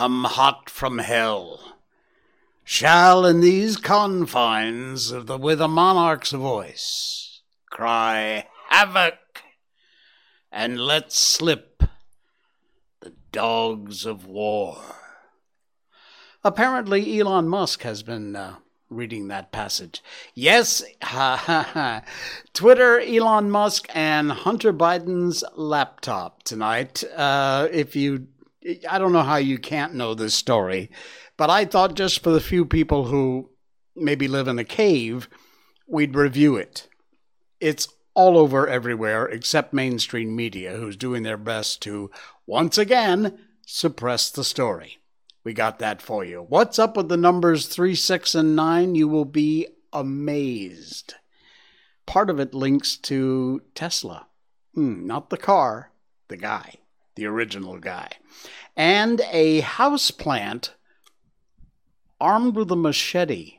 come hot from hell, shall in these confines of the with a monarch's voice cry havoc and let slip the dogs of war. Apparently, Elon Musk has been uh, reading that passage. Yes. Twitter, Elon Musk, and Hunter Biden's laptop tonight. Uh, if you, I don't know how you can't know this story, but I thought just for the few people who maybe live in a cave, we'd review it. It's all over everywhere except mainstream media, who's doing their best to, once again, suppress the story. We got that for you. What's up with the numbers 3, 6, and 9? You will be amazed. Part of it links to Tesla. Hmm, not the car, the guy, the original guy. And a house plant armed with a machete.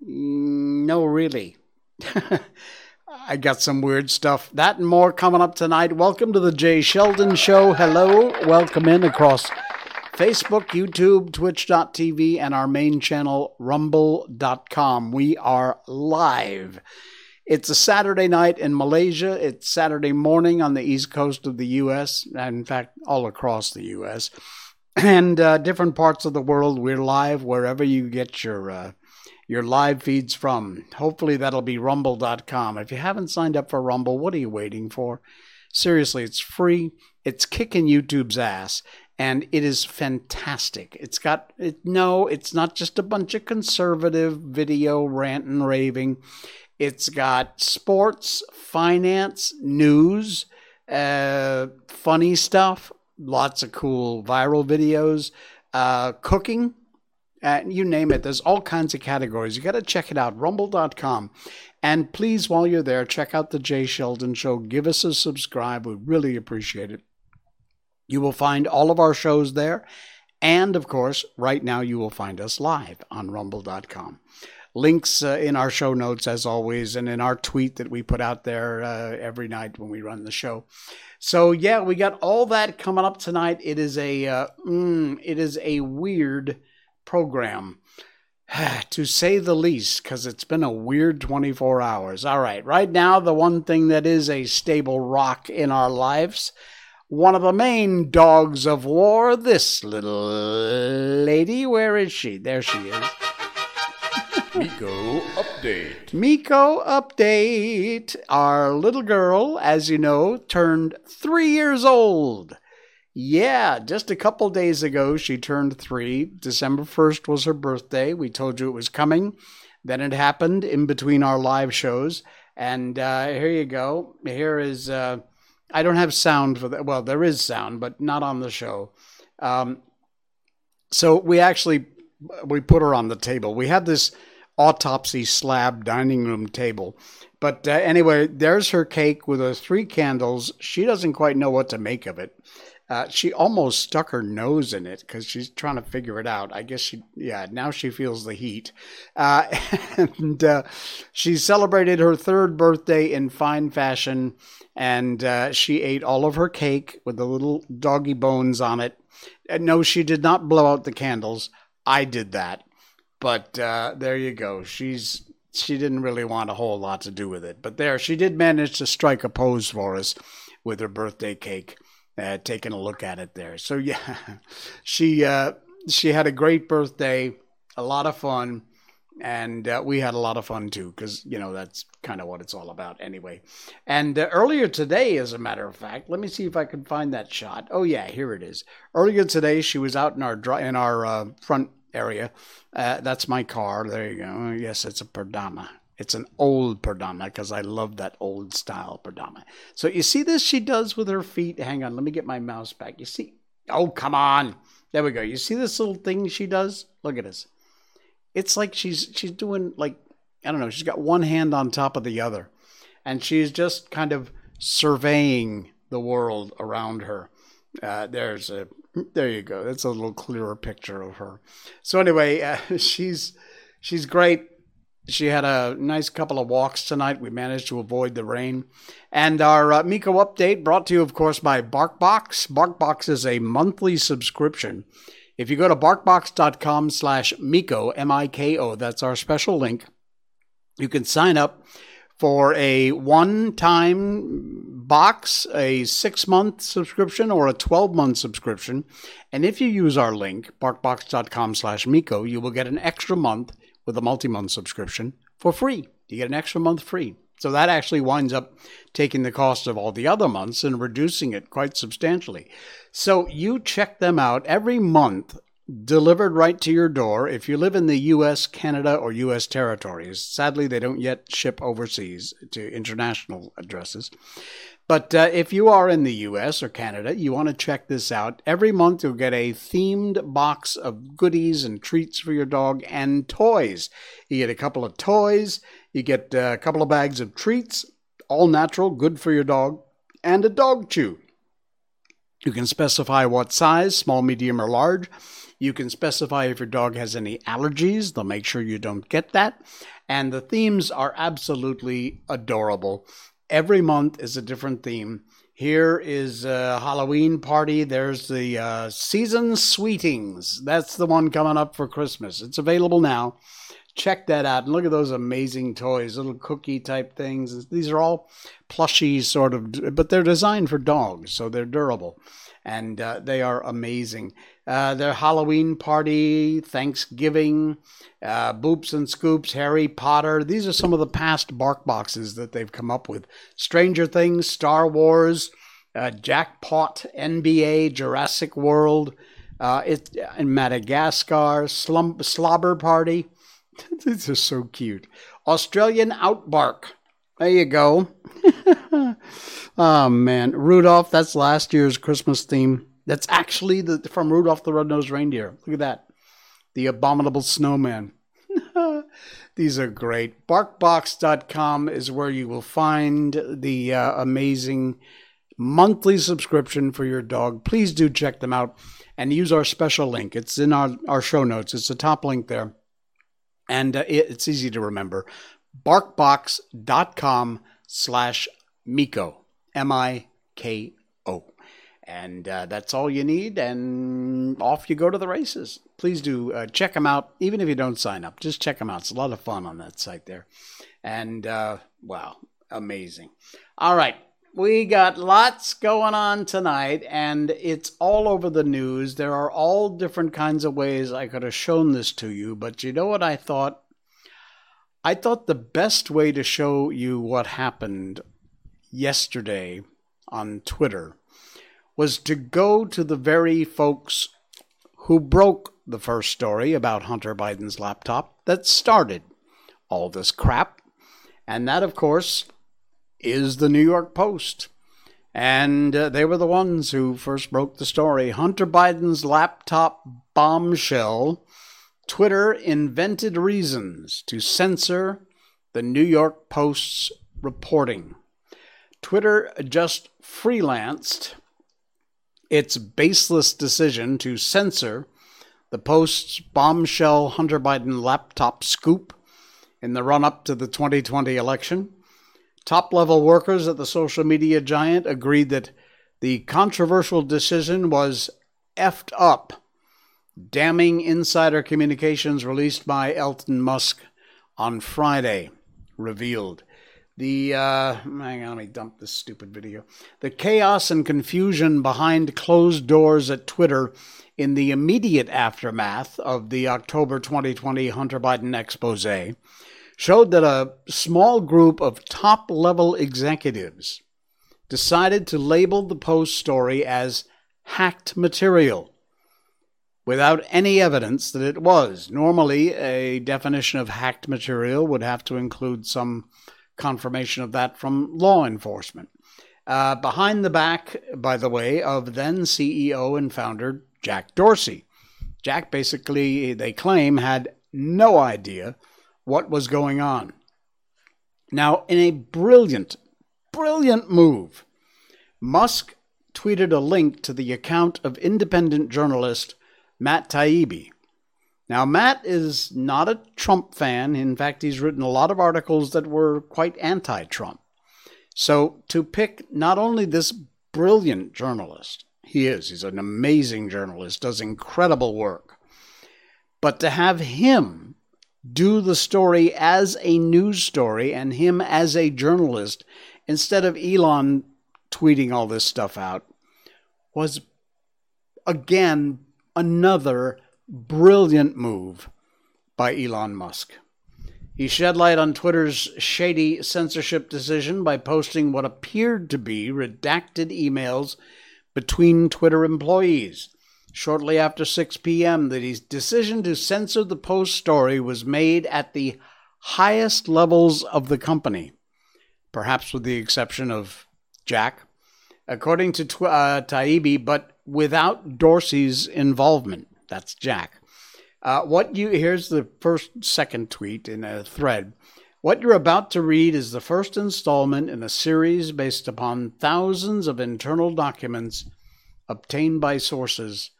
No, really. I got some weird stuff. That and more coming up tonight. Welcome to the Jay Sheldon Show. Hello. Welcome in across Facebook, YouTube, Twitch.tv, and our main channel, Rumble.com. We are live. It's a Saturday night in Malaysia. It's Saturday morning on the east coast of the U.S., in fact, all across the U.S. And uh, different parts of the world. We're live wherever you get your. Uh, your live feeds from. Hopefully, that'll be rumble.com. If you haven't signed up for Rumble, what are you waiting for? Seriously, it's free. It's kicking YouTube's ass and it is fantastic. It's got it, no, it's not just a bunch of conservative video rant and raving. It's got sports, finance, news, uh, funny stuff, lots of cool viral videos, uh, cooking, uh, you name it. There's all kinds of categories. You got to check it out, rumble.com. And please, while you're there, check out the Jay Sheldon Show. Give us a subscribe. We really appreciate it. You will find all of our shows there. And of course, right now you will find us live on rumble.com. Links uh, in our show notes, as always, and in our tweet that we put out there uh, every night when we run the show. So yeah, we got all that coming up tonight. It is a uh, mm, it is a weird program, to say the least, because it's been a weird 24 hours. All right, right now, the one thing that is a stable rock in our lives one of the main dogs of war, this little lady. Where is she? There she is. Miko update. Miko update. Our little girl, as you know, turned three years old. Yeah, just a couple days ago, she turned three. December 1st was her birthday. We told you it was coming. Then it happened in between our live shows. And uh, here you go. Here is. Uh, I don't have sound for that. Well, there is sound, but not on the show. Um, so we actually we put her on the table. We had this autopsy slab dining room table. But uh, anyway, there's her cake with her three candles. She doesn't quite know what to make of it. Uh, she almost stuck her nose in it because she's trying to figure it out. I guess she, yeah, now she feels the heat. Uh, and uh, she celebrated her third birthday in fine fashion and uh, she ate all of her cake with the little doggy bones on it. And no, she did not blow out the candles. I did that, but uh, there you go. She's she didn't really want a whole lot to do with it, but there she did manage to strike a pose for us with her birthday cake. Uh, taking a look at it there. So yeah, she uh, she had a great birthday, a lot of fun and uh, we had a lot of fun too because you know that's kind of what it's all about anyway and uh, earlier today as a matter of fact let me see if i can find that shot oh yeah here it is earlier today she was out in our in our uh, front area. Uh, that's my car. There you go. Yes it's a perdana it's an old perdana because i love that old style perdana so you see this she does with her feet? Hang on let me get my mouse back. You see oh come on. There we go. You see this little thing she does? Look at this. It's like she's she's doing like I don't know, she's got one hand on top of the other. And she's just kind of surveying the world around her. Uh, there's a there you go. That's a little clearer picture of her. So anyway, uh, she's she's great. She had a nice couple of walks tonight. We managed to avoid the rain. And our uh, Miko update brought to you, of course, by BarkBox. BarkBox is a monthly subscription If you go to barkbox.com slash Miko, M-I-K-O, that's our special link, you can sign up for a one time box, a six month subscription, or a 12 month subscription. And if you use our link, barkbox.com slash Miko, you will get an extra month with a multi month subscription for free. You get an extra month free. So that actually winds up taking the cost of all the other months and reducing it quite substantially. So you check them out every month delivered right to your door if you live in the US, Canada, or US territories. Sadly, they don't yet ship overseas to international addresses. But uh, if you are in the US or Canada, you want to check this out. Every month, you'll get a themed box of goodies and treats for your dog and toys. You get a couple of toys, you get uh, a couple of bags of treats, all natural, good for your dog, and a dog chew. You can specify what size, small, medium, or large. You can specify if your dog has any allergies, they'll make sure you don't get that. And the themes are absolutely adorable. Every month is a different theme. Here is a Halloween party. There's the uh, season sweetings. That's the one coming up for Christmas. It's available now. Check that out and look at those amazing toys, little cookie type things. These are all plushy sort of, but they're designed for dogs, so they're durable and uh, they are amazing. Uh, their Halloween party, Thanksgiving, uh, Boops and Scoops, Harry Potter. These are some of the past bark boxes that they've come up with. Stranger Things, Star Wars, uh, Jackpot, NBA, Jurassic World, uh, it, in Madagascar, Slum, Slobber Party. These are so cute. Australian Outbark. There you go. oh man, Rudolph. That's last year's Christmas theme. That's actually the from Rudolph the Red-Nosed Reindeer. Look at that. The abominable snowman. These are great. Barkbox.com is where you will find the uh, amazing monthly subscription for your dog. Please do check them out and use our special link. It's in our, our show notes. It's the top link there. And uh, it, it's easy to remember. Barkbox.com slash Miko. M I K O. And uh, that's all you need, and off you go to the races. Please do uh, check them out, even if you don't sign up. Just check them out. It's a lot of fun on that site there. And uh, wow, amazing. All right, we got lots going on tonight, and it's all over the news. There are all different kinds of ways I could have shown this to you, but you know what I thought? I thought the best way to show you what happened yesterday on Twitter was to go to the very folks who broke the first story about Hunter Biden's laptop that started all this crap. And that, of course, is the New York Post. And uh, they were the ones who first broke the story. Hunter Biden's laptop bombshell. Twitter invented reasons to censor the New York Post's reporting. Twitter just freelanced its baseless decision to censor the Post's bombshell Hunter Biden laptop scoop in the run up to the 2020 election. Top level workers at the social media giant agreed that the controversial decision was effed up, damning insider communications released by Elon Musk on Friday revealed. The uh, hang on, let me dump this stupid video. The chaos and confusion behind closed doors at Twitter in the immediate aftermath of the October 2020 Hunter Biden expose showed that a small group of top level executives decided to label the Post story as hacked material without any evidence that it was. Normally, a definition of hacked material would have to include some confirmation of that from law enforcement. Uh, behind the back, by the way, of then CEO and founder Jack Dorsey. Jack basically, they claim, had no idea what was going on. Now, in a brilliant, brilliant move, Musk tweeted a link to the account of independent journalist Matt Taibbi, now, Matt is not a Trump fan. In fact, he's written a lot of articles that were quite anti Trump. So, to pick not only this brilliant journalist, He is. He's an amazing journalist, does incredible work. But to have him do the story as a news story and him as a journalist instead of Elon tweeting all this stuff out was again another brilliant move by Elon Musk. He shed light on Twitter's shady censorship decision by posting what appeared to be redacted emails between Twitter employees. Shortly after 6 p.m., the decision to censor the post story was made at the highest levels of the company, perhaps with the exception of Jack, according to uh, Taibbi, but without Dorsey's involvement. That's Jack. Uh, what you here's the first second tweet in a thread. What you're about to read is the first installment in a series based upon thousands of internal documents obtained by sources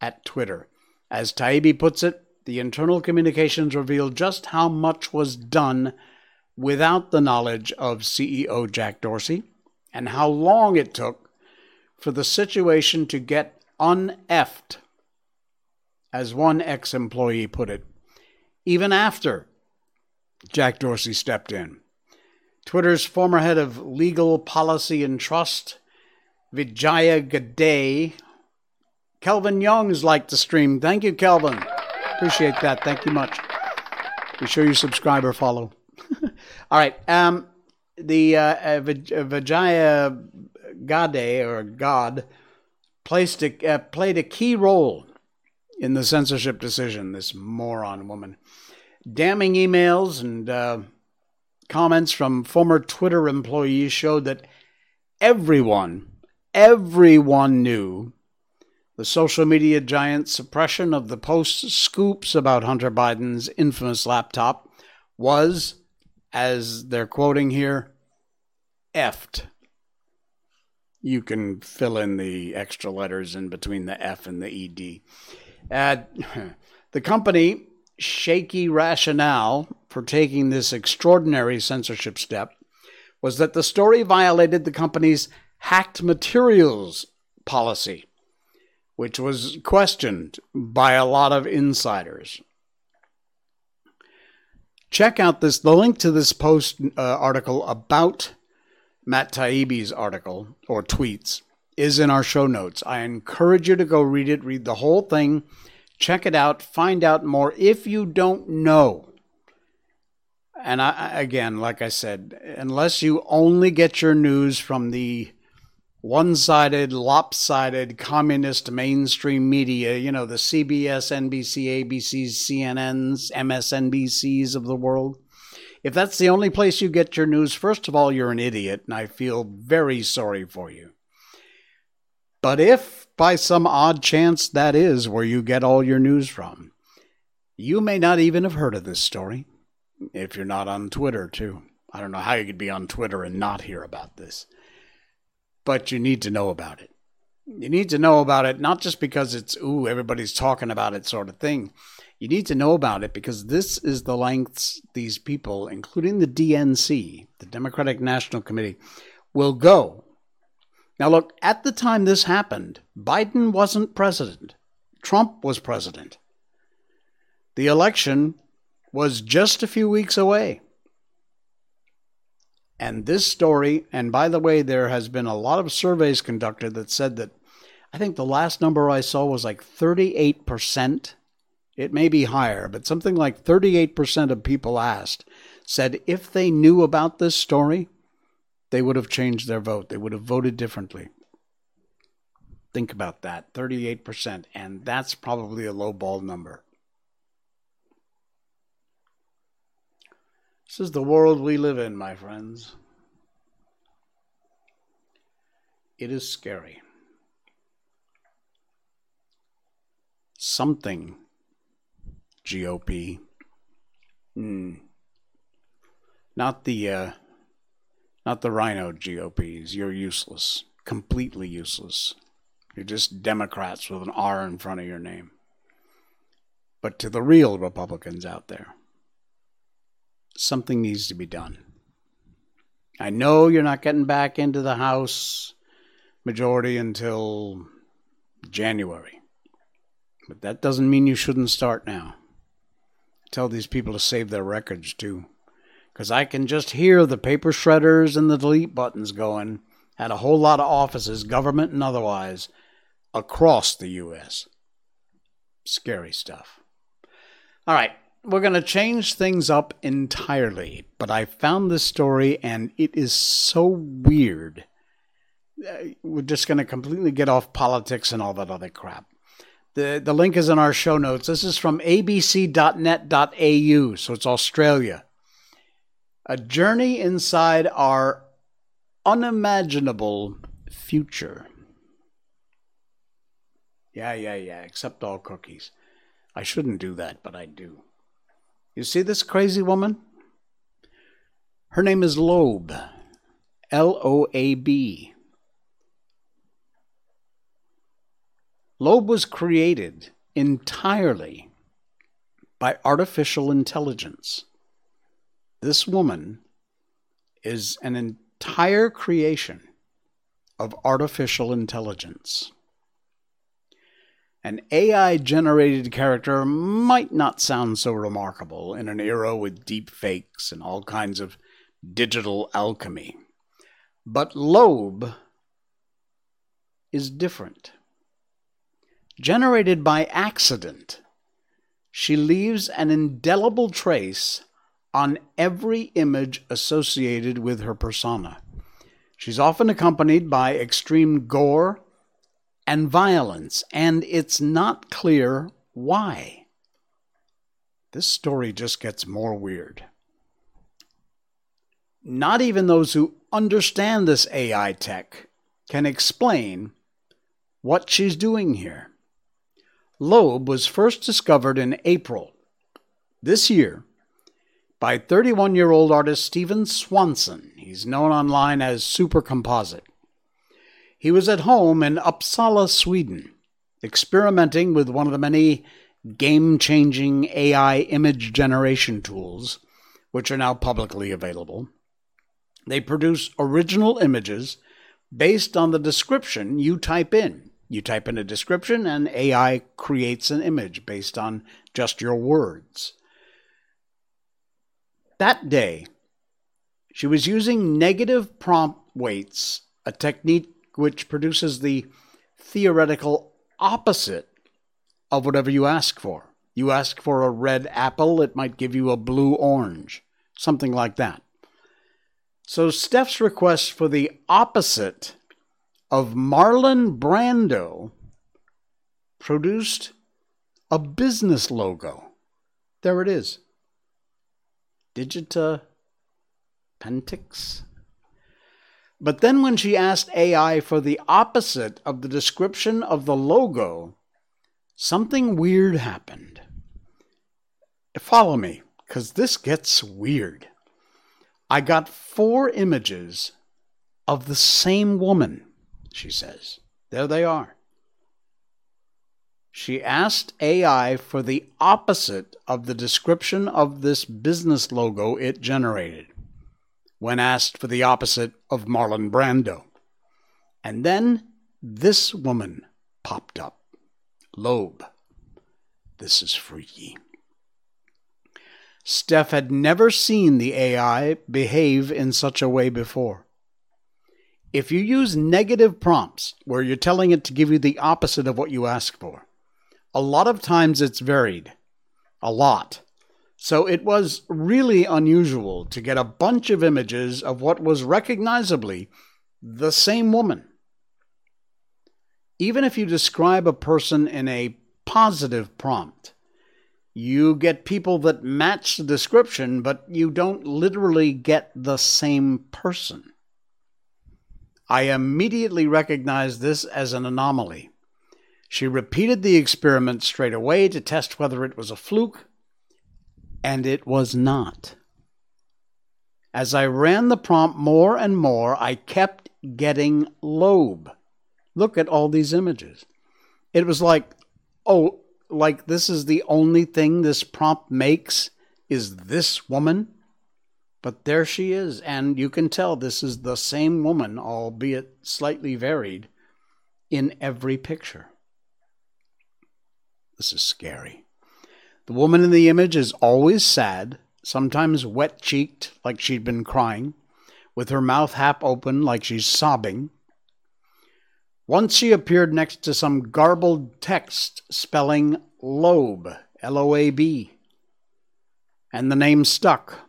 at Twitter. As Taibbi puts it, the internal communications reveal just how much was done without the knowledge of CEO Jack Dorsey and how long it took for the situation to get uneffed as one ex employee put it, even after Jack Dorsey stepped in. Twitter's former head of legal policy and trust, Vijaya Gadde, Kelvin Young's liked the stream. Thank you, Kelvin. Appreciate that. Thank you much. Be sure you subscribe or follow. All right. Um, the uh, uh, Vijaya Gadde or God placed a, uh, played a key role in the censorship decision, this moron woman. Damning emails and uh, comments from former Twitter employees showed that everyone, everyone knew the social media giant's suppression of the post's scoops about Hunter Biden's infamous laptop was, as they're quoting here, effed. You can fill in the extra letters in between the F and the ED. Uh, the company shaky rationale for taking this extraordinary censorship step was that the story violated the company's hacked materials policy, which was questioned by a lot of insiders. Check out this the link to this post uh, article about Matt Taibbi's article or tweets is in our show notes. I encourage you to go read it, read the whole thing, check it out, find out more if you don't know. And I, again, like I said, unless you only get your news from the one sided, lopsided, communist mainstream media, you know, the CBS, NBC, ABCs, CNNs, MSNBCs of the world, if that's the only place you get your news, first of all, you're an idiot, and I feel very sorry for you. But if by some odd chance that is where you get all your news from, you may not even have heard of this story if you're not on Twitter, too. I don't know how you could be on Twitter and not hear about this, but you need to know about it. You need to know about it not just because it's, ooh, everybody's talking about it sort of thing. You need to know about it because this is the lengths these people, including the DNC, the Democratic National Committee, will go now, look, at the time this happened, Biden wasn't president, Trump was president. The election was just a few weeks away. And this story, and by the way, there has been a lot of surveys conducted that said that I think the last number I saw was like 38%. It may be higher, but something like 38% of people asked said if they knew about this story, they would have changed their vote. They would have voted differently. Think about that 38%. And that's probably a low ball number. This is the world we live in, my friends. It is scary. Something, GOP. Mm. Not the uh, not the RINO GOPs. You're useless. Completely useless. You're just Democrats with an R in front of your name. But to the real Republicans out there, something needs to be done. I know you're not getting back into the House majority until January. But that doesn't mean you shouldn't start now. Tell these people to save their records too. Because I can just hear the paper shredders and the delete buttons going at a whole lot of offices, government and otherwise, across the U.S. Scary stuff. All right, we're going to change things up entirely, but I found this story and it is so weird. Uh, we're just going to completely get off politics and all that other crap. The, the link is in our show notes. This is from abc.net.au, so it's Australia. A journey inside our unimaginable future. Yeah, yeah, yeah, except all cookies. I shouldn't do that, but I do. You see this crazy woman? Her name is Loab. L O A B. Loab was created entirely by artificial intelligence. This woman is an entire creation of artificial intelligence. An AI generated character might not sound so remarkable in an era with deep fakes and all kinds of digital alchemy. But Loab is different. Generated by accident, she leaves an indelible trace on every image associated with her persona. She's often accompanied by extreme gore and violence, and it's not clear why. This story just gets more weird. Not even those who understand this AI tech can explain what she's doing here. Loab was first discovered in April this year by 31 year old artist Stephen Swanson. He's known online as Super Composite. He was at home in Uppsala, Sweden, experimenting with one of the many game changing AI image generation tools, which are now publicly available. They produce original images based on the description you type in. You type in a description, and AI creates an image based on just your words. That day, she was using negative prompt weights, a technique which produces the theoretical opposite of whatever you ask for. You ask for a red apple, it might give you a blue orange, something like that. So Steph's request for the opposite of Marlon Brando produced a business logo. There it is. Digita Pentix. But then when she asked AI for the opposite of the description of the logo, something weird happened. Follow me, because this gets weird. I got four images of the same woman, she says. There they are. She asked AI for the opposite of the description of this business logo it generated when asked for the opposite of Marlon Brando. And then this woman popped up. Loab. This is freaky. Steph had never seen the AI behave in such a way before. If you use negative prompts where you're telling it to give you the opposite of what you ask for, a lot of times it's varied. A lot. So it was really unusual to get a bunch of images of what was recognizably the same woman. Even if you describe a person in a positive prompt, you get people that match the description, but you don't literally get the same person. I immediately recognized this as an anomaly. She repeated the experiment straight away to test whether it was a fluke, and it was not. As I ran the prompt more and more, I kept getting Loab. Look at all these images. It was like, oh, like this is the only thing this prompt makes is this woman. But there she is, and you can tell this is the same woman, albeit slightly varied, in every picture. This is scary. The woman in the image is always sad, sometimes wet cheeked, like she'd been crying, with her mouth half open, like she's sobbing. Once she appeared next to some garbled text spelling Loab, L O A B, and the name stuck.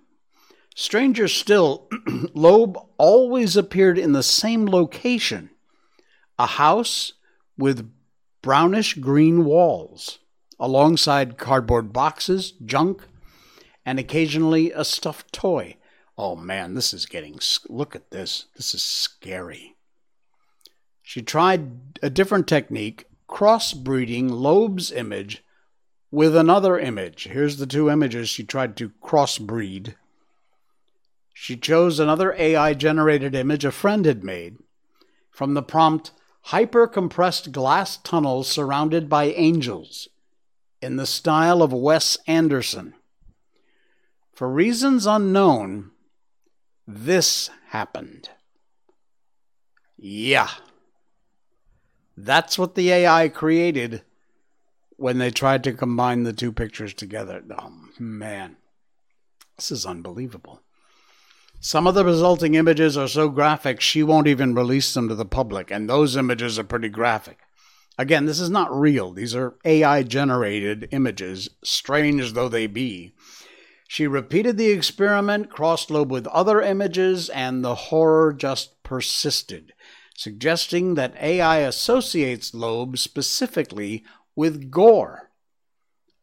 Stranger still, Loab always appeared in the same location a house with brownish green walls, alongside cardboard boxes, junk, and occasionally a stuffed toy. Oh man, this is getting. Look at this. This is scary. She tried a different technique, crossbreeding Loab's image with another image. Here's the two images she tried to crossbreed. She chose another AI generated image a friend had made from the prompt hyper compressed glass tunnels surrounded by angels in the style of Wes Anderson. For reasons unknown, this happened. Yeah. That's what the AI created when they tried to combine the two pictures together. Oh, man. This is unbelievable. Some of the resulting images are so graphic she won't even release them to the public, and those images are pretty graphic. Again, this is not real. These are AI generated images, strange though they be. She repeated the experiment, crossed Loab with other images, and the horror just persisted, suggesting that AI associates Loab specifically with gore.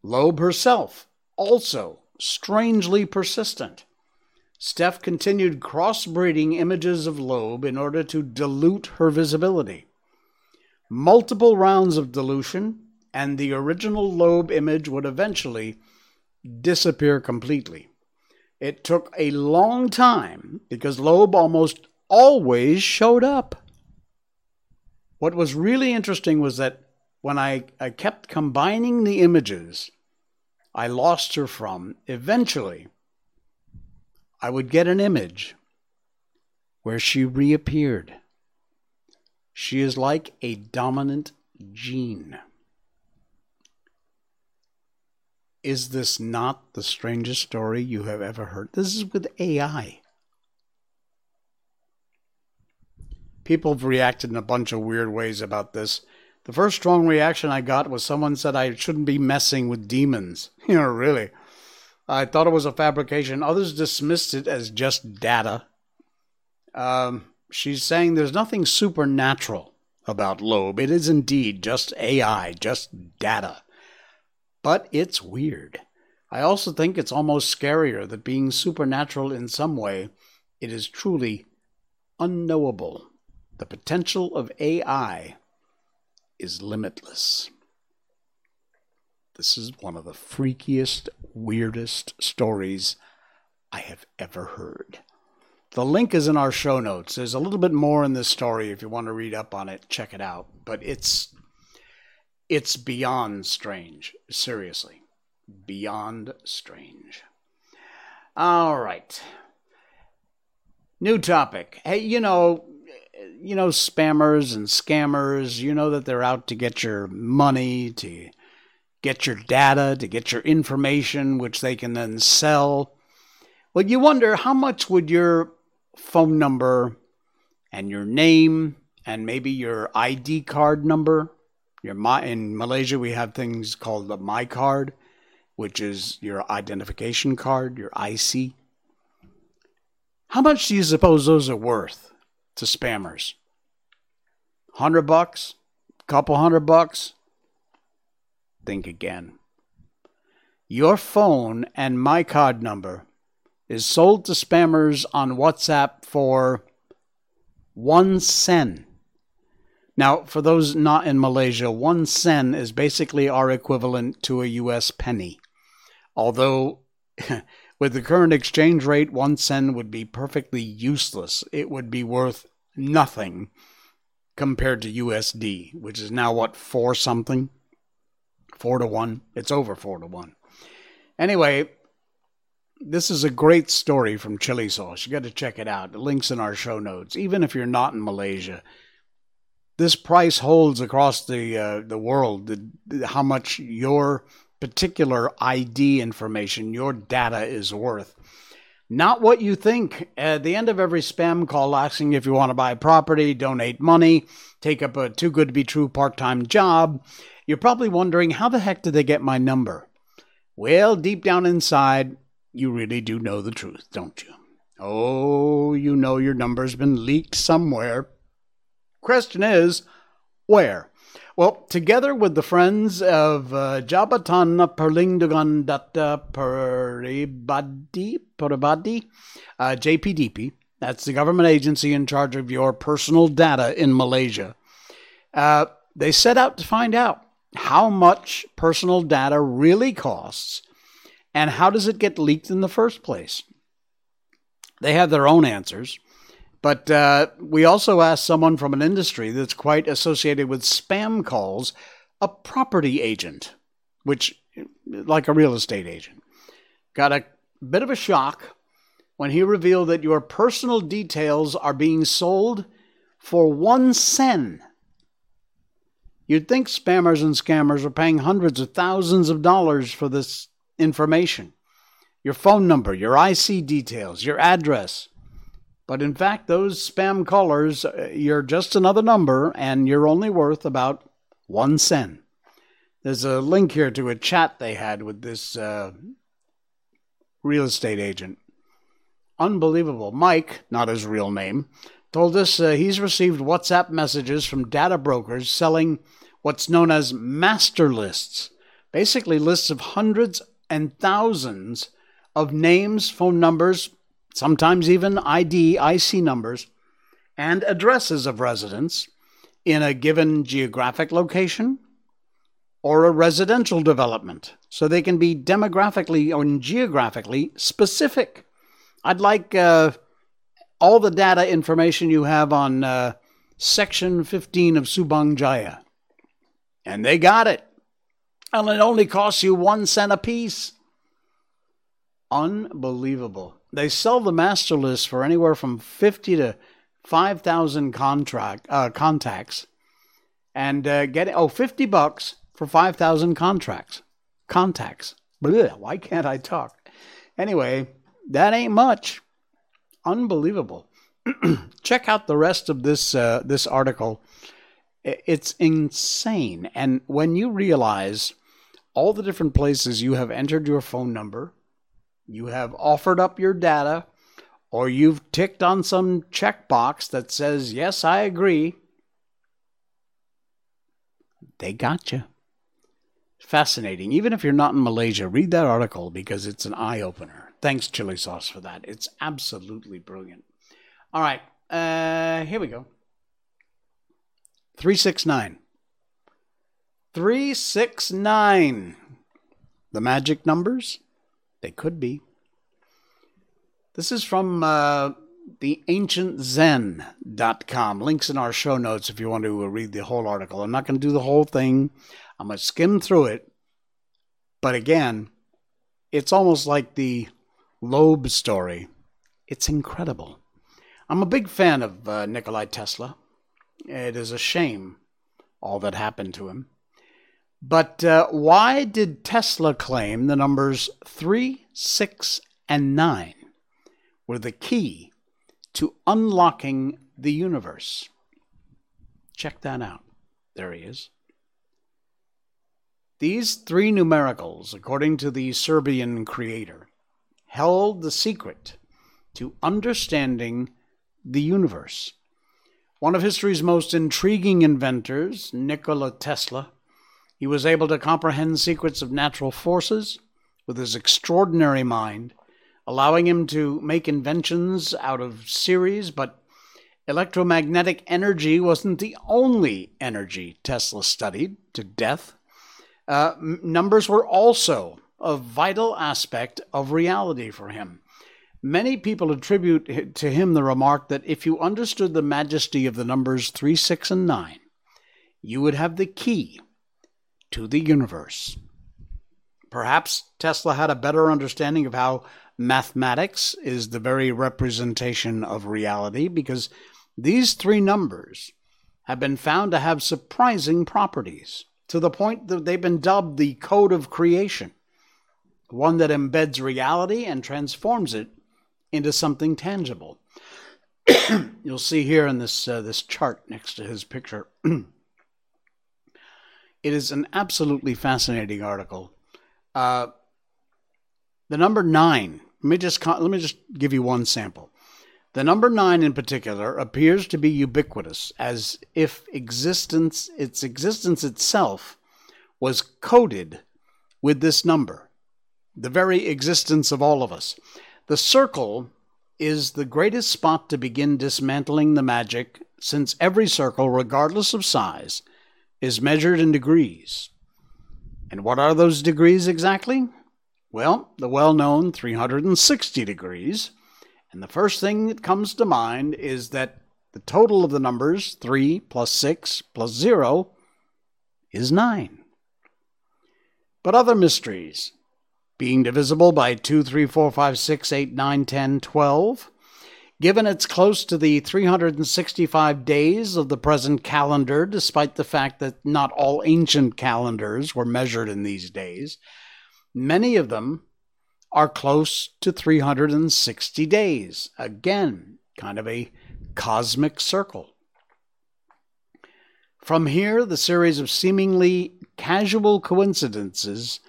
Loab herself, also strangely persistent. Steph continued crossbreeding images of Loab in order to dilute her visibility. Multiple rounds of dilution, and the original Loab image would eventually disappear completely. It took a long time because Loab almost always showed up. What was really interesting was that when I, I kept combining the images I lost her from, eventually I would get an image where she reappeared. She is like a dominant gene. Is this not the strangest story you have ever heard? This is with AI. People have reacted in a bunch of weird ways about this. The first strong reaction I got was someone said I shouldn't be messing with demons. You know, really. I thought it was a fabrication. Others dismissed it as just data. Um, she's saying there's nothing supernatural about Loab. It is indeed just AI, just data. But it's weird. I also think it's almost scarier that being supernatural in some way, it is truly unknowable. The potential of AI is limitless. This is one of the freakiest, weirdest stories I have ever heard. The link is in our show notes. There's a little bit more in this story if you want to read up on it, check it out. But it's it's beyond strange, seriously. Beyond strange. All right. New topic. Hey, you know, you know spammers and scammers, you know that they're out to get your money, to get your data, to get your information, which they can then sell. Well, you wonder how much would your phone number and your name and maybe your ID card number. Your my in Malaysia we have things called the MyKad, which is your identification card, your IC. How much do you suppose those are worth to spammers? Hundred bucks? Couple hundred bucks? Think again. Your phone and MyKad number is sold to spammers on WhatsApp for one sen. Now, for those not in Malaysia, one sen is basically our equivalent to a US penny. Although, with the current exchange rate, one sen would be perfectly useless. It would be worth nothing compared to USD, which is now what, four something? Four to one. It's over four to one. Anyway, this is a great story from CILISOS. You got to check it out. The link's in our show notes. Even if you're not in Malaysia, this price holds across the uh, the world, the, how much your particular ID information, your data is worth. Not what you think. At the end of every spam call asking if you want to buy property, donate money, take up a too good to be true part time job, you're probably wondering how the heck did they get my number? Well, deep down inside, you really do know the truth, don't you? Oh, you know your number's been leaked somewhere. Question is, where? Well, together with the friends of uh, Jabatan Perlindungan Data Peribadi, Peribadi uh, JPDP, that's the government agency in charge of your personal data in Malaysia, uh, they set out to find out how much personal data really costs and how does it get leaked in the first place. They have their own answers. But uh, we also asked someone from an industry that's quite associated with spam calls, a property agent, which, like a real estate agent, got a bit of a shock when he revealed that your personal details are being sold for one sen. You'd think spammers and scammers are paying hundreds of thousands of dollars for this information your phone number, your IC details, your address. But in fact, those spam callers, uh, you're just another number and you're only worth about one sen. There's a link here to a chat they had with this uh, real estate agent. Unbelievable. Mike, not his real name, told us uh, he's received WhatsApp messages from data brokers selling what's known as master lists, basically lists of hundreds and thousands of names, phone numbers, sometimes even ID, IC numbers, and addresses of residents in a given geographic location or a residential development so they can be demographically or geographically specific. I'd like uh, all the data information you have on uh, Section 15 of Subang Jaya. And they got it. And it only costs you one cent a piece. Unbelievable. They sell the master list for anywhere from 50 to 5,000 contract uh, contacts and uh, get oh 50 bucks for 5,000 contracts. Contacts. Blech, why can't I talk? Anyway, that ain't much. Unbelievable. Check out the rest of this uh, this article. It's insane. And when you realize all the different places you have entered your phone number, you have offered up your data, or you've ticked on some checkbox that says, Yes, I agree, they got you. Fascinating. Even if you're not in Malaysia, read that article because it's an eye opener. Thanks, CILISOS, for that. It's absolutely brilliant. All right, uh, here we go. 369. 369. The magic numbers? They could be. This is from uh, the ancientzen.com. Links in our show notes if you want to read the whole article. I'm not going to do the whole thing, I'm going to skim through it. But again, it's almost like the Loab story. It's incredible. I'm a big fan of uh, Nikolai Tesla. It is a shame all that happened to him. But uh, why did Tesla claim the numbers 3, 6, and 9 were the key to unlocking the universe? Check that out. There he is. These three numericals, according to the Serbian creator, held the secret to understanding the universe. One of history's most intriguing inventors, Nikola Tesla, he was able to comprehend secrets of natural forces with his extraordinary mind, allowing him to make inventions out of series, but electromagnetic energy wasn't the only energy Tesla studied to death. Uh, numbers were also a vital aspect of reality for him. Many people attribute to him the remark that if you understood the majesty of the numbers 3, 6, and 9, you would have the key to the universe. Perhaps Tesla had a better understanding of how mathematics is the very representation of reality because these three numbers have been found to have surprising properties to the point that they've been dubbed the code of creation, one that embeds reality and transforms it into something tangible. You'll see here in this uh, this chart next to his picture. it is an absolutely fascinating article. Uh, the number nine. Let me just let me just give you one sample. The number nine in particular appears to be ubiquitous, as if existence, its existence itself, was coded with this number, the very existence of all of us. The circle is the greatest spot to begin dismantling the magic, since every circle, regardless of size, is measured in degrees. And what are those degrees exactly? Well, the well known 360 degrees and the first thing that comes to mind is that the total of the numbers 3 plus 6 plus 0 is 9. But other mysteries, being divisible by 2, 3, 4, 5, 6, 8, 9, 10, 12, given it's close to the 365 days of the present calendar, despite the fact that not all ancient calendars were measured in these days, many of them are close to 360 days. Again, kind of a cosmic circle. From here, the series of seemingly casual coincidences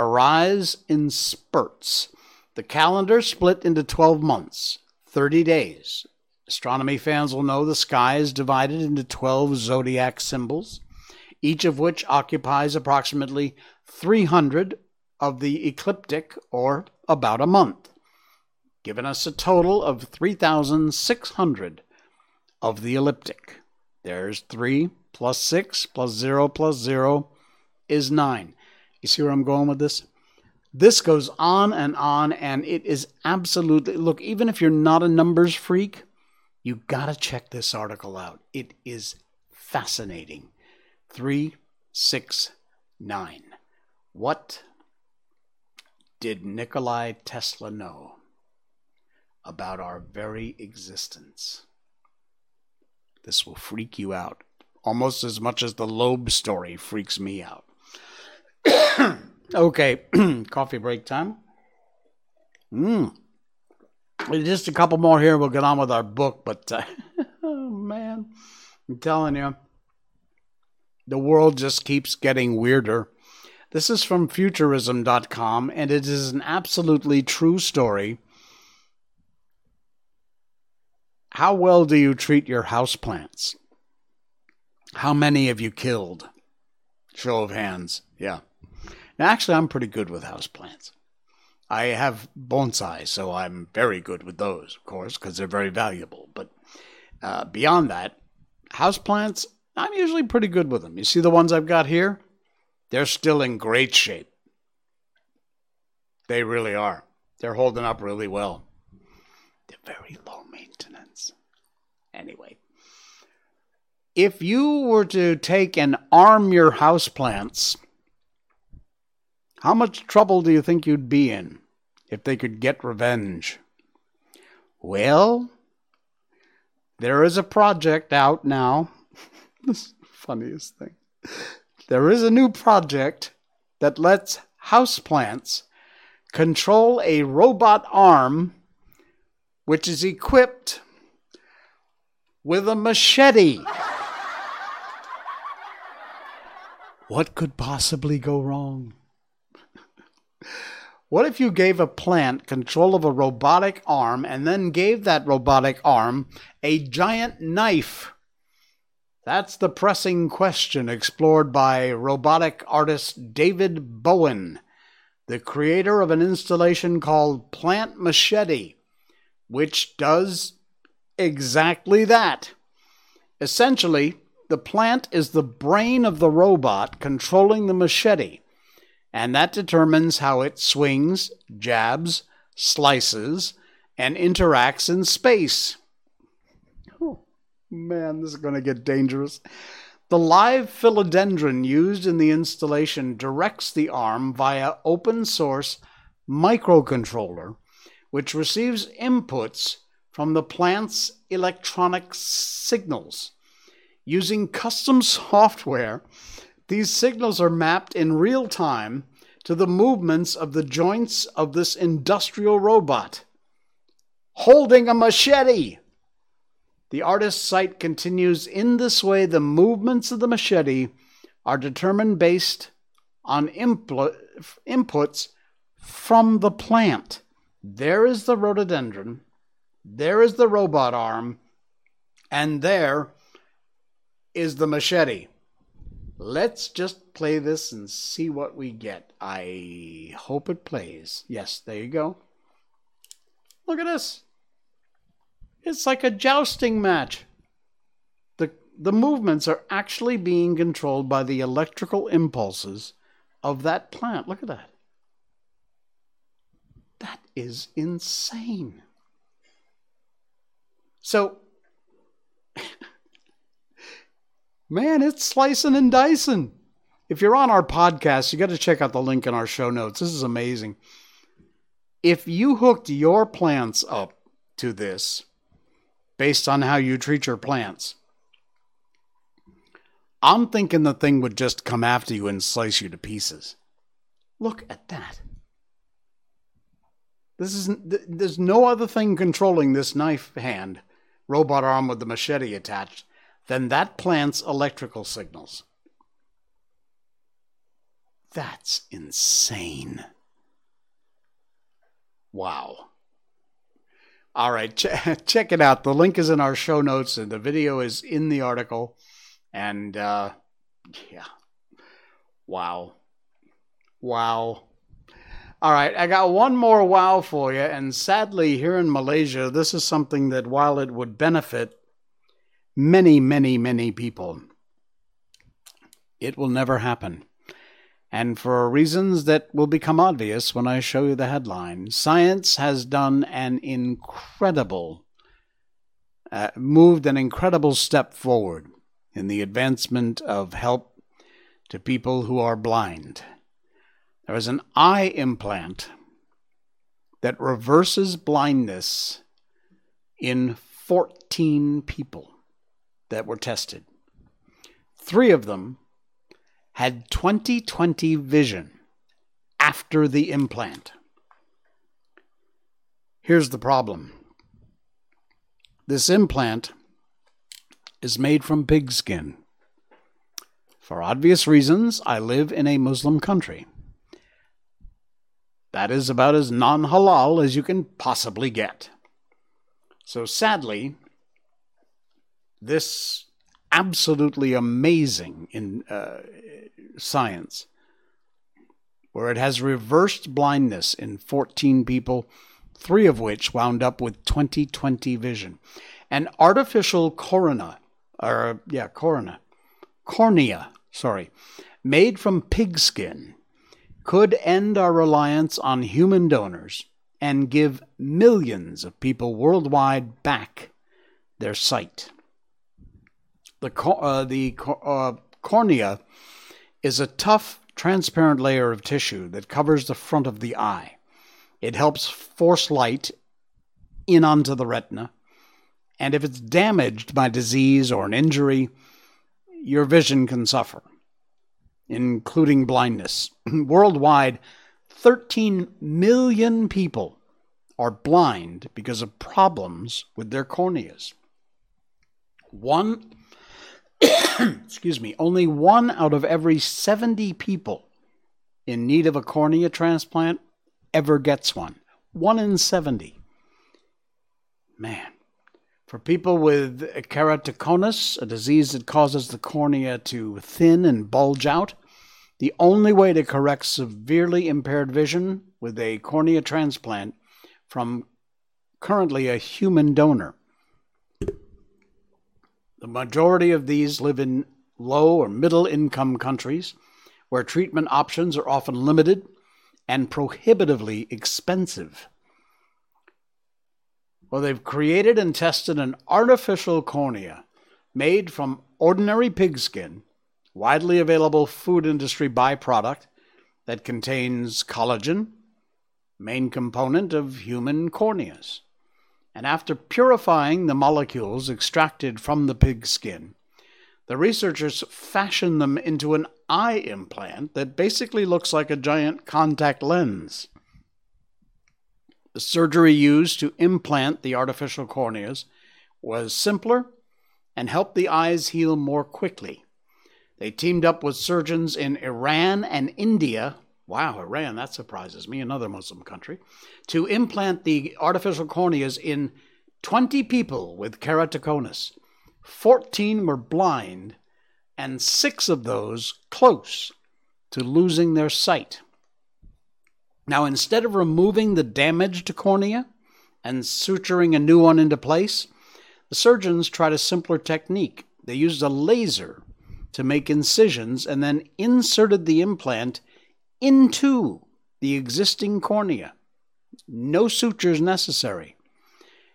arise in spurts. The calendar split into 12 months, 30 days. Astronomy fans will know the sky is divided into 12 zodiac symbols, each of which occupies approximately 300 of the ecliptic, or about a month, giving us a total of 3,600 of the elliptic. There's 3 plus 6 plus 0 plus 0 is 9. You see where I'm going with this? This goes on and on, and it is absolutely look, even if you're not a numbers freak, you gotta check this article out. It is fascinating. 369. What did Nikolai Tesla know about our very existence? This will freak you out almost as much as the Loab story freaks me out. okay, coffee break time. Mm. Just a couple more here. We'll get on with our book. But uh, oh man, I'm telling you, the world just keeps getting weirder. This is from futurism.com, and it is an absolutely true story. How well do you treat your houseplants? How many have you killed? Show of hands. Yeah. Actually, I'm pretty good with houseplants. I have bonsai, so I'm very good with those, of course, because they're very valuable. But uh, beyond that, houseplants, I'm usually pretty good with them. You see the ones I've got here? They're still in great shape. They really are. They're holding up really well. They're very low maintenance. Anyway, if you were to take and arm your houseplants, how much trouble do you think you'd be in if they could get revenge? Well, there is a project out now. this is funniest thing. There is a new project that lets houseplants control a robot arm which is equipped with a machete. what could possibly go wrong? What if you gave a plant control of a robotic arm and then gave that robotic arm a giant knife? That's the pressing question explored by robotic artist David Bowen, the creator of an installation called Plant Machete, which does exactly that. Essentially, the plant is the brain of the robot controlling the machete, and that determines how it swings, jabs, slices, and interacts in space. Man, this is going to get dangerous. The live philodendron used in the installation directs the arm via open source microcontroller, which receives inputs from the plant's electronic signals. Using custom software, these signals are mapped in real time to the movements of the joints of this industrial robot holding a machete. The artist's site continues in this way the movements of the machete are determined based on input, inputs from the plant. There is the rhododendron, there is the robot arm, and there is the machete. Let's just play this and see what we get. I hope it plays. Yes, there you go. Look at this. It's like a jousting match. The, the movements are actually being controlled by the electrical impulses of that plant. Look at that. That is insane. So, man, it's slicing and dicing. If you're on our podcast, you got to check out the link in our show notes. This is amazing. If you hooked your plants up to this based on how you treat your plants, I'm thinking the thing would just come after you and slice you to pieces. Look at that. This is there's no other thing controlling this knife hand, robot arm with the machete attached, than that plant's electrical signals. That's insane. Wow. All right, ch- check it out. The link is in our show notes, and the video is in the article. And uh, yeah, wow, wow. All right, I got one more wow for you. And sadly, here in Malaysia, this is something that while it would benefit many, many, many people, it will never happen. And for reasons that will become obvious when I show you the headline, science has done an incredible, uh, moved an incredible step forward in the advancement of help to people who are blind. There is an eye implant that reverses blindness in 14 people that were tested. Three of them had 20/20 vision after the implant. Here's the problem this implant is made from pig skin. For obvious reasons, I live in a Muslim country. That is about as non halal as you can possibly get. So sadly, this absolutely amazing in uh, science, where it has reversed blindness in 14 people, three of which wound up with 20/20 vision. An artificial corona, or yeah, corona, cornea, sorry, made from pigskin, could end our reliance on human donors and give millions of people worldwide back their sight. The, uh, the uh, cornea is a tough, transparent layer of tissue that covers the front of the eye. It helps force light in onto the retina, and if it's damaged by disease or an injury, your vision can suffer, including blindness. Worldwide, 13 million people are blind because of problems with their corneas. One excuse me, only one out of every 70 people in need of a cornea transplant ever gets one. One in 70. Man. For people with keratoconus, a disease that causes the cornea to thin and bulge out, the only way to correct severely impaired vision with a cornea transplant from currently a human donor the majority of these live in low or middle income countries where treatment options are often limited and prohibitively expensive. Well, they've created and tested an artificial cornea made from ordinary pigskin, widely available food industry byproduct that contains collagen, main component of human corneas and after purifying the molecules extracted from the pig skin, The researchers fashioned them into an eye implant that basically looks like a giant contact lens. The surgery used to implant the artificial corneas was simpler and helped the eyes heal more quickly. They teamed up with surgeons in Iran and India. Wow, Iran, that surprises me, another Muslim country, to implant the artificial corneas in 20 people with keratoconus. 14 were blind, and six of those close to losing their sight. Now, instead of removing the damaged cornea and suturing a new one into place, the surgeons tried a simpler technique. They used a laser to make incisions and then inserted the implant into the existing cornea. No sutures necessary.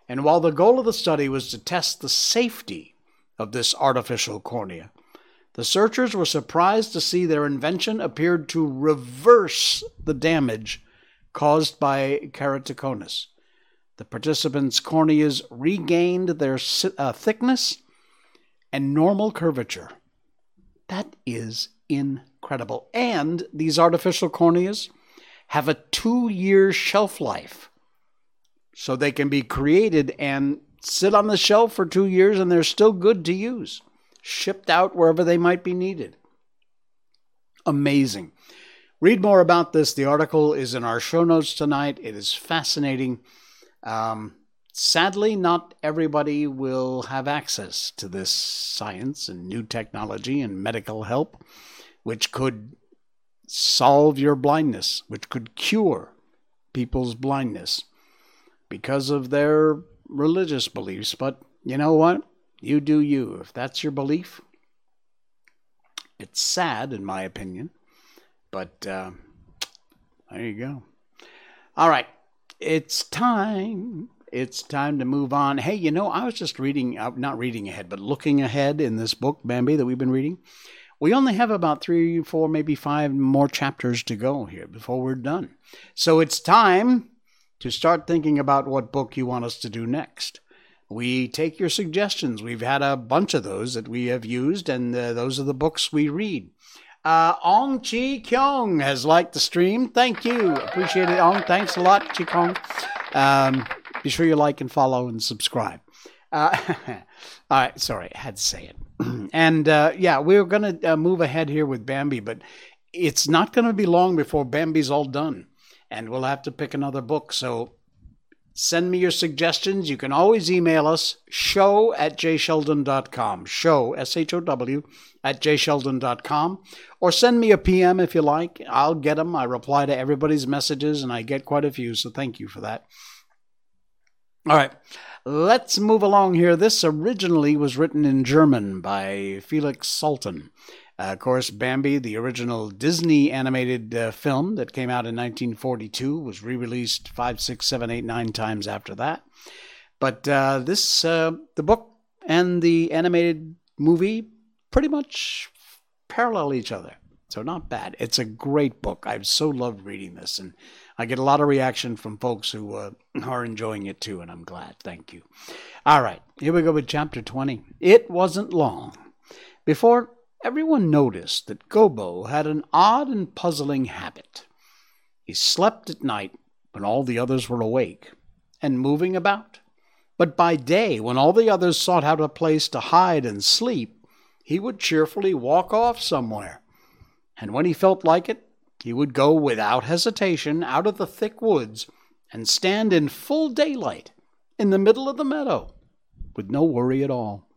And while the goal of the study was to test the safety of this artificial cornea, the searchers were surprised to see their invention appeared to reverse the damage caused by keratoconus. The participants' corneas regained their uh, thickness and normal curvature. That is incredible. And these artificial corneas have a two year shelf life. So they can be created and sit on the shelf for two years and they're still good to use shipped out wherever they might be needed. Amazing. Read more about this. The article is in our show notes tonight. It is fascinating. Um, sadly, not everybody will have access to this science and new technology and medical help, which could solve your blindness, which could cure people's blindness because of their religious beliefs. But you know what? You do you. If that's your belief, it's sad, in my opinion, but uh, there you go. All right, it's time. It's time to move on. Hey, you know, I was just reading, uh, not reading ahead, but looking ahead in this book, Bambi, that we've been reading. We only have about three, four, maybe five more chapters to go here before we're done. So it's time to start thinking about what book you want us to do next we take your suggestions. We've had a bunch of those that we have used, and uh, those are the books we read. Uh, Ong Chi Kyung has liked the stream. Thank you. Appreciate it, Ong. Thanks a lot, Chi Kong. Um, be sure you like and follow and subscribe. Uh, all right, sorry, I had to say it. and uh, yeah, we're going to uh, move ahead here with Bambi, but it's not going to be long before Bambi's all done. And we'll have to pick another book. So Send me your suggestions. You can always email us, show at jsheldon.com. Show, S H O W, at jsheldon.com. Or send me a PM if you like. I'll get them. I reply to everybody's messages, and I get quite a few, so thank you for that. All right, let's move along here. This originally was written in German by Felix Salten. Uh, of course, Bambi, the original Disney animated uh, film that came out in 1942, was re released five, six, seven, eight, nine times after that. But uh, this, uh, the book and the animated movie pretty much parallel each other. So, not bad. It's a great book. I've so loved reading this, and I get a lot of reaction from folks who uh, are enjoying it too, and I'm glad. Thank you. All right, here we go with chapter 20. It wasn't long before everyone noticed that Gobo had an odd and puzzling habit. He slept at night when all the others were awake and moving about. But by day, when all the others sought out a place to hide and sleep, he would cheerfully walk off somewhere. And when he felt like it, he would go without hesitation out of the thick woods and stand in full daylight in the middle of the meadow with no worry at all.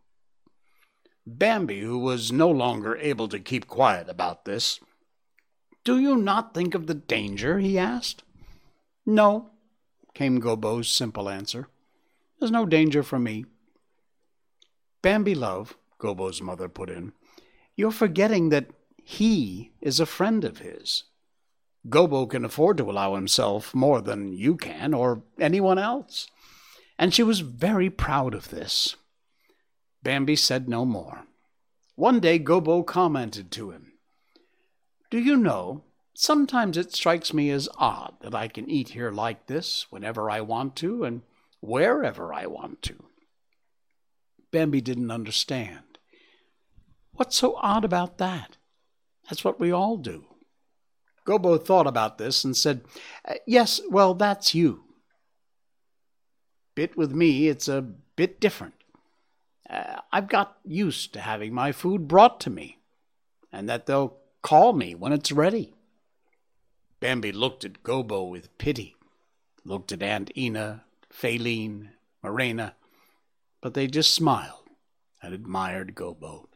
Bambi, who was no longer able to keep quiet about this, Do you not think of the danger? he asked. No, came Gobo's simple answer. There's no danger for me. Bambi, love, Gobo's mother put in, you're forgetting that he is a friend of his. Gobo can afford to allow himself more than you can or anyone else. And she was very proud of this. Bambi said no more. One day Gobo commented to him, Do you know, sometimes it strikes me as odd that I can eat here like this whenever I want to and wherever I want to. Bambi didn't understand. What's so odd about that? That's what we all do. Gobo thought about this and said, uh, Yes, well, that's you. Bit with me, it's a bit different. Uh, I've got used to having my food brought to me, and that they'll call me when it's ready. Bambi looked at Gobo with pity, looked at Aunt Ena, Faline, Marena, but they just smiled and admired Gobo.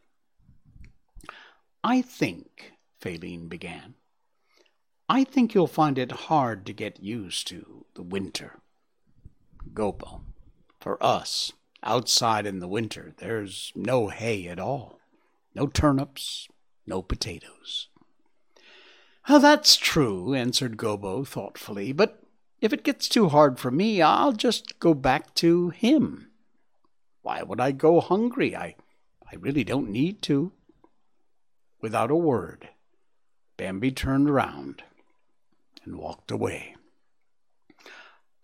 I think, Faline began, I think you'll find it hard to get used to the winter. Gobo, for us, outside in the winter, there's no hay at all, no turnips, no potatoes. Oh, that's true, answered Gobo thoughtfully, but if it gets too hard for me, I'll just go back to him. Why would I go hungry? I, I really don't need to. Without a word, Bambi turned round and walked away.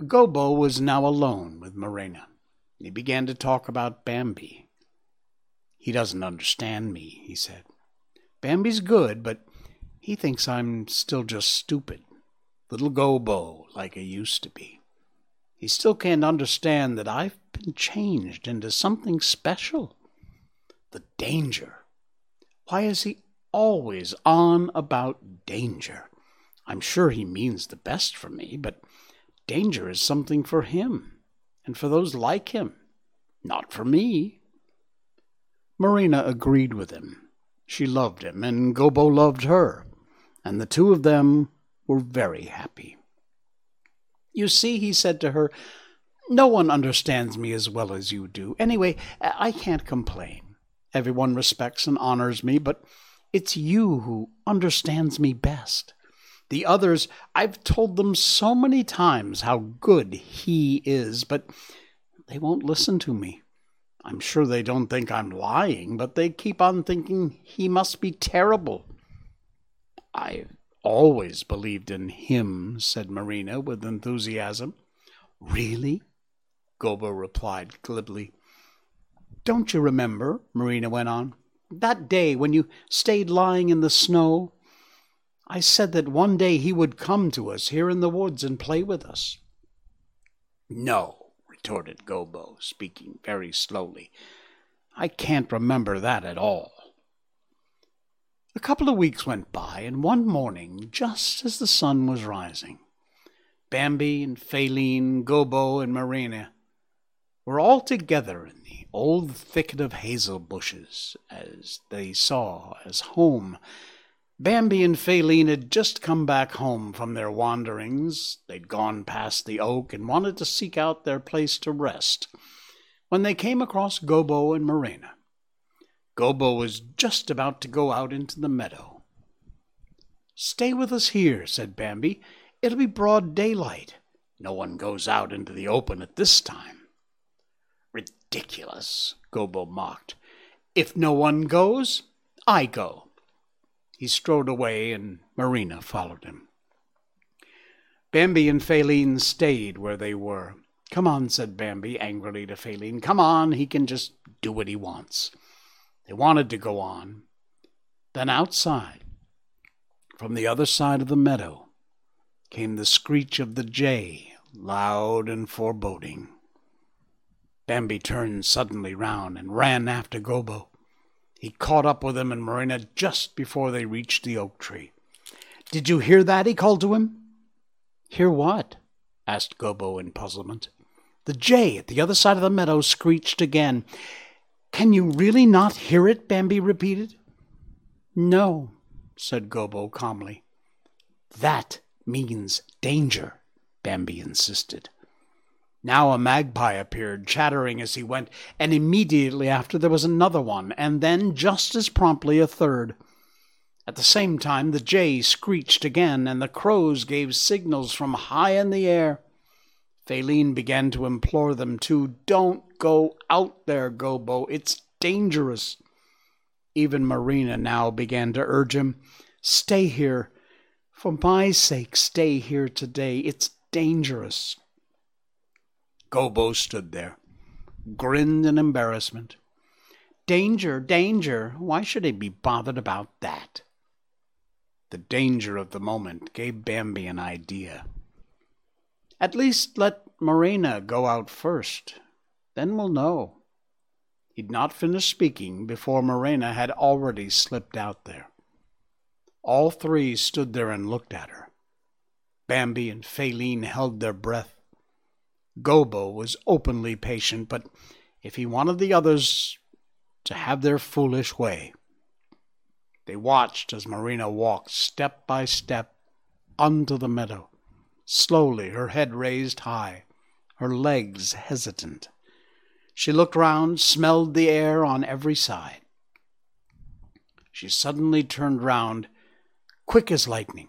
Gobo was now alone with Marena. He began to talk about Bambi. He doesn't understand me, he said. Bambi's good, but he thinks I'm still just stupid. Little Gobo, like I used to be. He still can't understand that I've been changed into something special. The danger. Why is he always on about danger? I'm sure he means the best for me, but danger is something for him and for those like him, not for me. Marena agreed with him. She loved him, and Gobo loved her, and the two of them were very happy. You see, he said to her, no one understands me as well as you do. Anyway, I can't complain. Everyone respects and honors me, but it's you who understands me best. The others, I've told them so many times how good he is, but they won't listen to me. I'm sure they don't think I'm lying, but they keep on thinking he must be terrible. I've always believed in him, said Marena with enthusiasm. Really? Gobo replied glibly. Don't you remember, Marena went on, that day when you stayed lying in the snow I said that one day he would come to us here in the woods and play with us. No, retorted Gobo, speaking very slowly. I can't remember that at all. A couple of weeks went by, and one morning, just as the sun was rising, Bambi and Faline, Gobo and Marena were all together in the old thicket of hazel bushes, as they saw as home Bambi and Faline had just come back home from their wanderings. They'd gone past the oak and wanted to seek out their place to rest when they came across Gobo and Marena. Gobo was just about to go out into the meadow. Stay with us here, said Bambi. It'll be broad daylight. No one goes out into the open at this time. Ridiculous, Gobo mocked. If no one goes, I go. He strode away, and Marena followed him. Bambi and Faline stayed where they were. Come on, said Bambi angrily to Faline. Come on, he can just do what he wants. They wanted to go on. Then outside, from the other side of the meadow, came the screech of the jay, loud and foreboding. Bambi turned suddenly round and ran after Gobo. He caught up with him and Marena just before they reached the oak tree. Did you hear that? he called to him. Hear what? asked Gobo in puzzlement. The jay at the other side of the meadow screeched again. Can you really not hear it? Bambi repeated. No, said Gobo calmly. That means danger, Bambi insisted. Now a magpie appeared, chattering as he went, and immediately after there was another one, and then just as promptly a third. At the same time the jay screeched again, and the crows gave signals from high in the air. Faline began to implore them to don't go out there, Gobo. It's dangerous. Even Marena now began to urge him, Stay here. For my sake, stay here today. It's dangerous. Gobo stood there, grinned in embarrassment. Danger, danger. Why should he be bothered about that? The danger of the moment gave Bambi an idea. At least let Marena go out first. Then we'll know. He'd not finished speaking before Marena had already slipped out there. All three stood there and looked at her. Bambi and Faline held their breath. Gobo was openly patient, but if he wanted the others to have their foolish way. They watched as Marena walked step by step unto the meadow, slowly, her head raised high, her legs hesitant. She looked round, smelled the air on every side. She suddenly turned round, quick as lightning.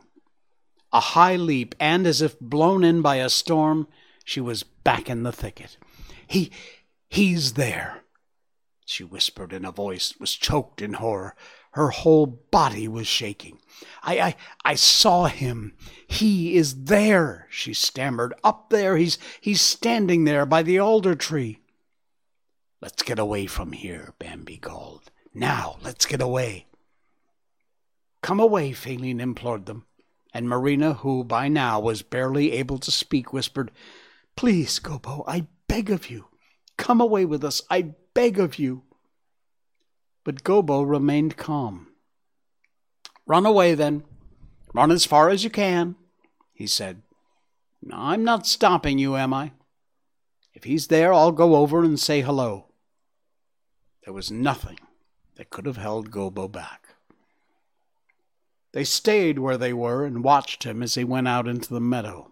A high leap, and as if blown in by a storm, she was back in the thicket. He, he's there, she whispered in a voice that was choked in horror. Her whole body was shaking. I, I, I saw him. He is there, she stammered. Up there. He's, he's standing there by the alder tree. Let's get away from here, Bambi called. Now, let's get away. Come away, Faline implored them, and Marena, who by now was barely able to speak, whispered, Please, Gobo, I beg of you, come away with us. I beg of you. But Gobo remained calm. Run away, then. Run as far as you can, he said. I'm not stopping you, am I? If he's there, I'll go over and say hello. There was nothing that could have held Gobo back. They stayed where they were and watched him as he went out into the meadow.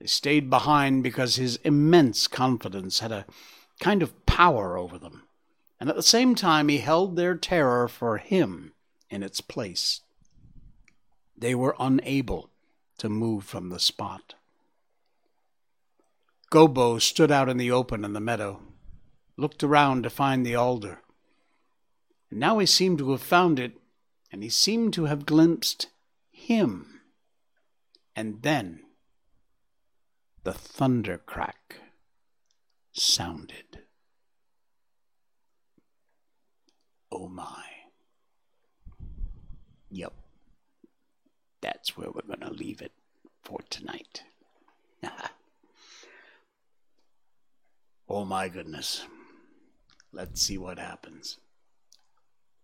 They stayed behind because his immense confidence had a kind of power over them, and at the same time he held their terror for him in its place. They were unable to move from the spot. Gobo stood out in the open in the meadow, looked around to find the alder. And now he seemed to have found it, and he seemed to have glimpsed him. And then the thunder crack sounded. Oh my. Yep. That's where we're going to leave it for tonight. oh my goodness. Let's see what happens.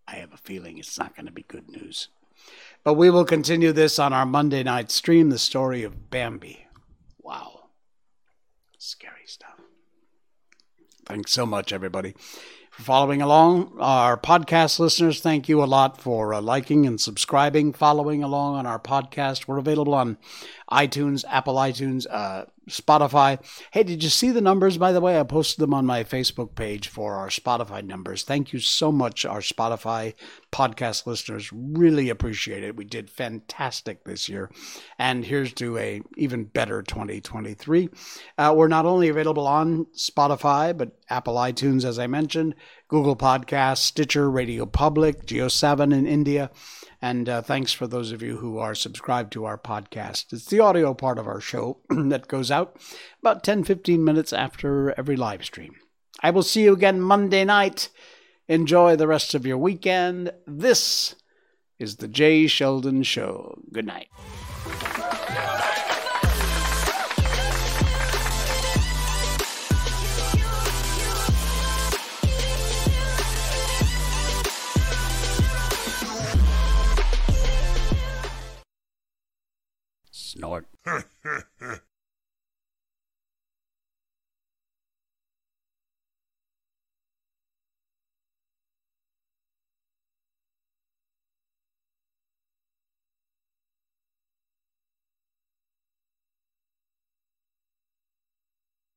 I have a feeling it's not going to be good news. But we will continue this on our Monday night stream the story of Bambi. Wow. Scary stuff. Thanks so much, everybody, for following along. Our podcast listeners, thank you a lot for uh, liking and subscribing, following along on our podcast. We're available on iTunes, Apple iTunes, uh, Spotify. Hey, did you see the numbers, by the way? I posted them on my Facebook page for our Spotify numbers. Thank you so much, our Spotify podcast listeners. Really appreciate it. We did fantastic this year. And here's to a even better 2023. Uh, we're not only available on Spotify, but Apple iTunes, as I mentioned, Google Podcasts, Stitcher, Radio Public, JioSaavn in India. And uh, thanks for those of you who are subscribed to our podcast. It's the audio part of our show that goes out about 10 15 minutes after every live stream. I will see you again Monday night. Enjoy the rest of your weekend. This is the Jay Sheldon Show. Good night. Snort.